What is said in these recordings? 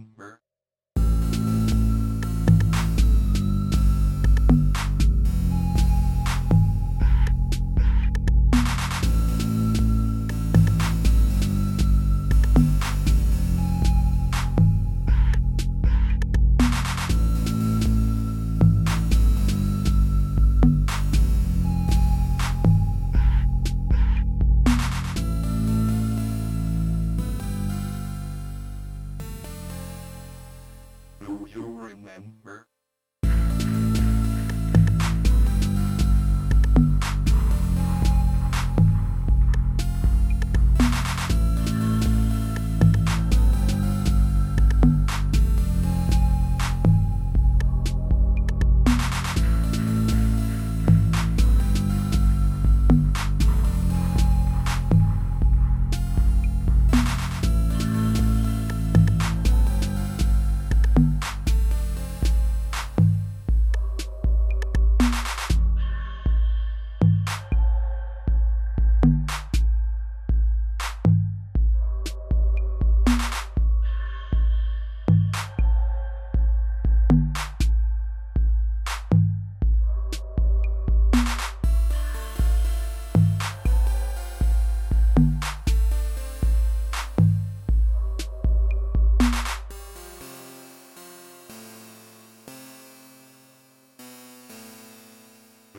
remember? Remember?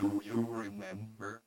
Do you remember?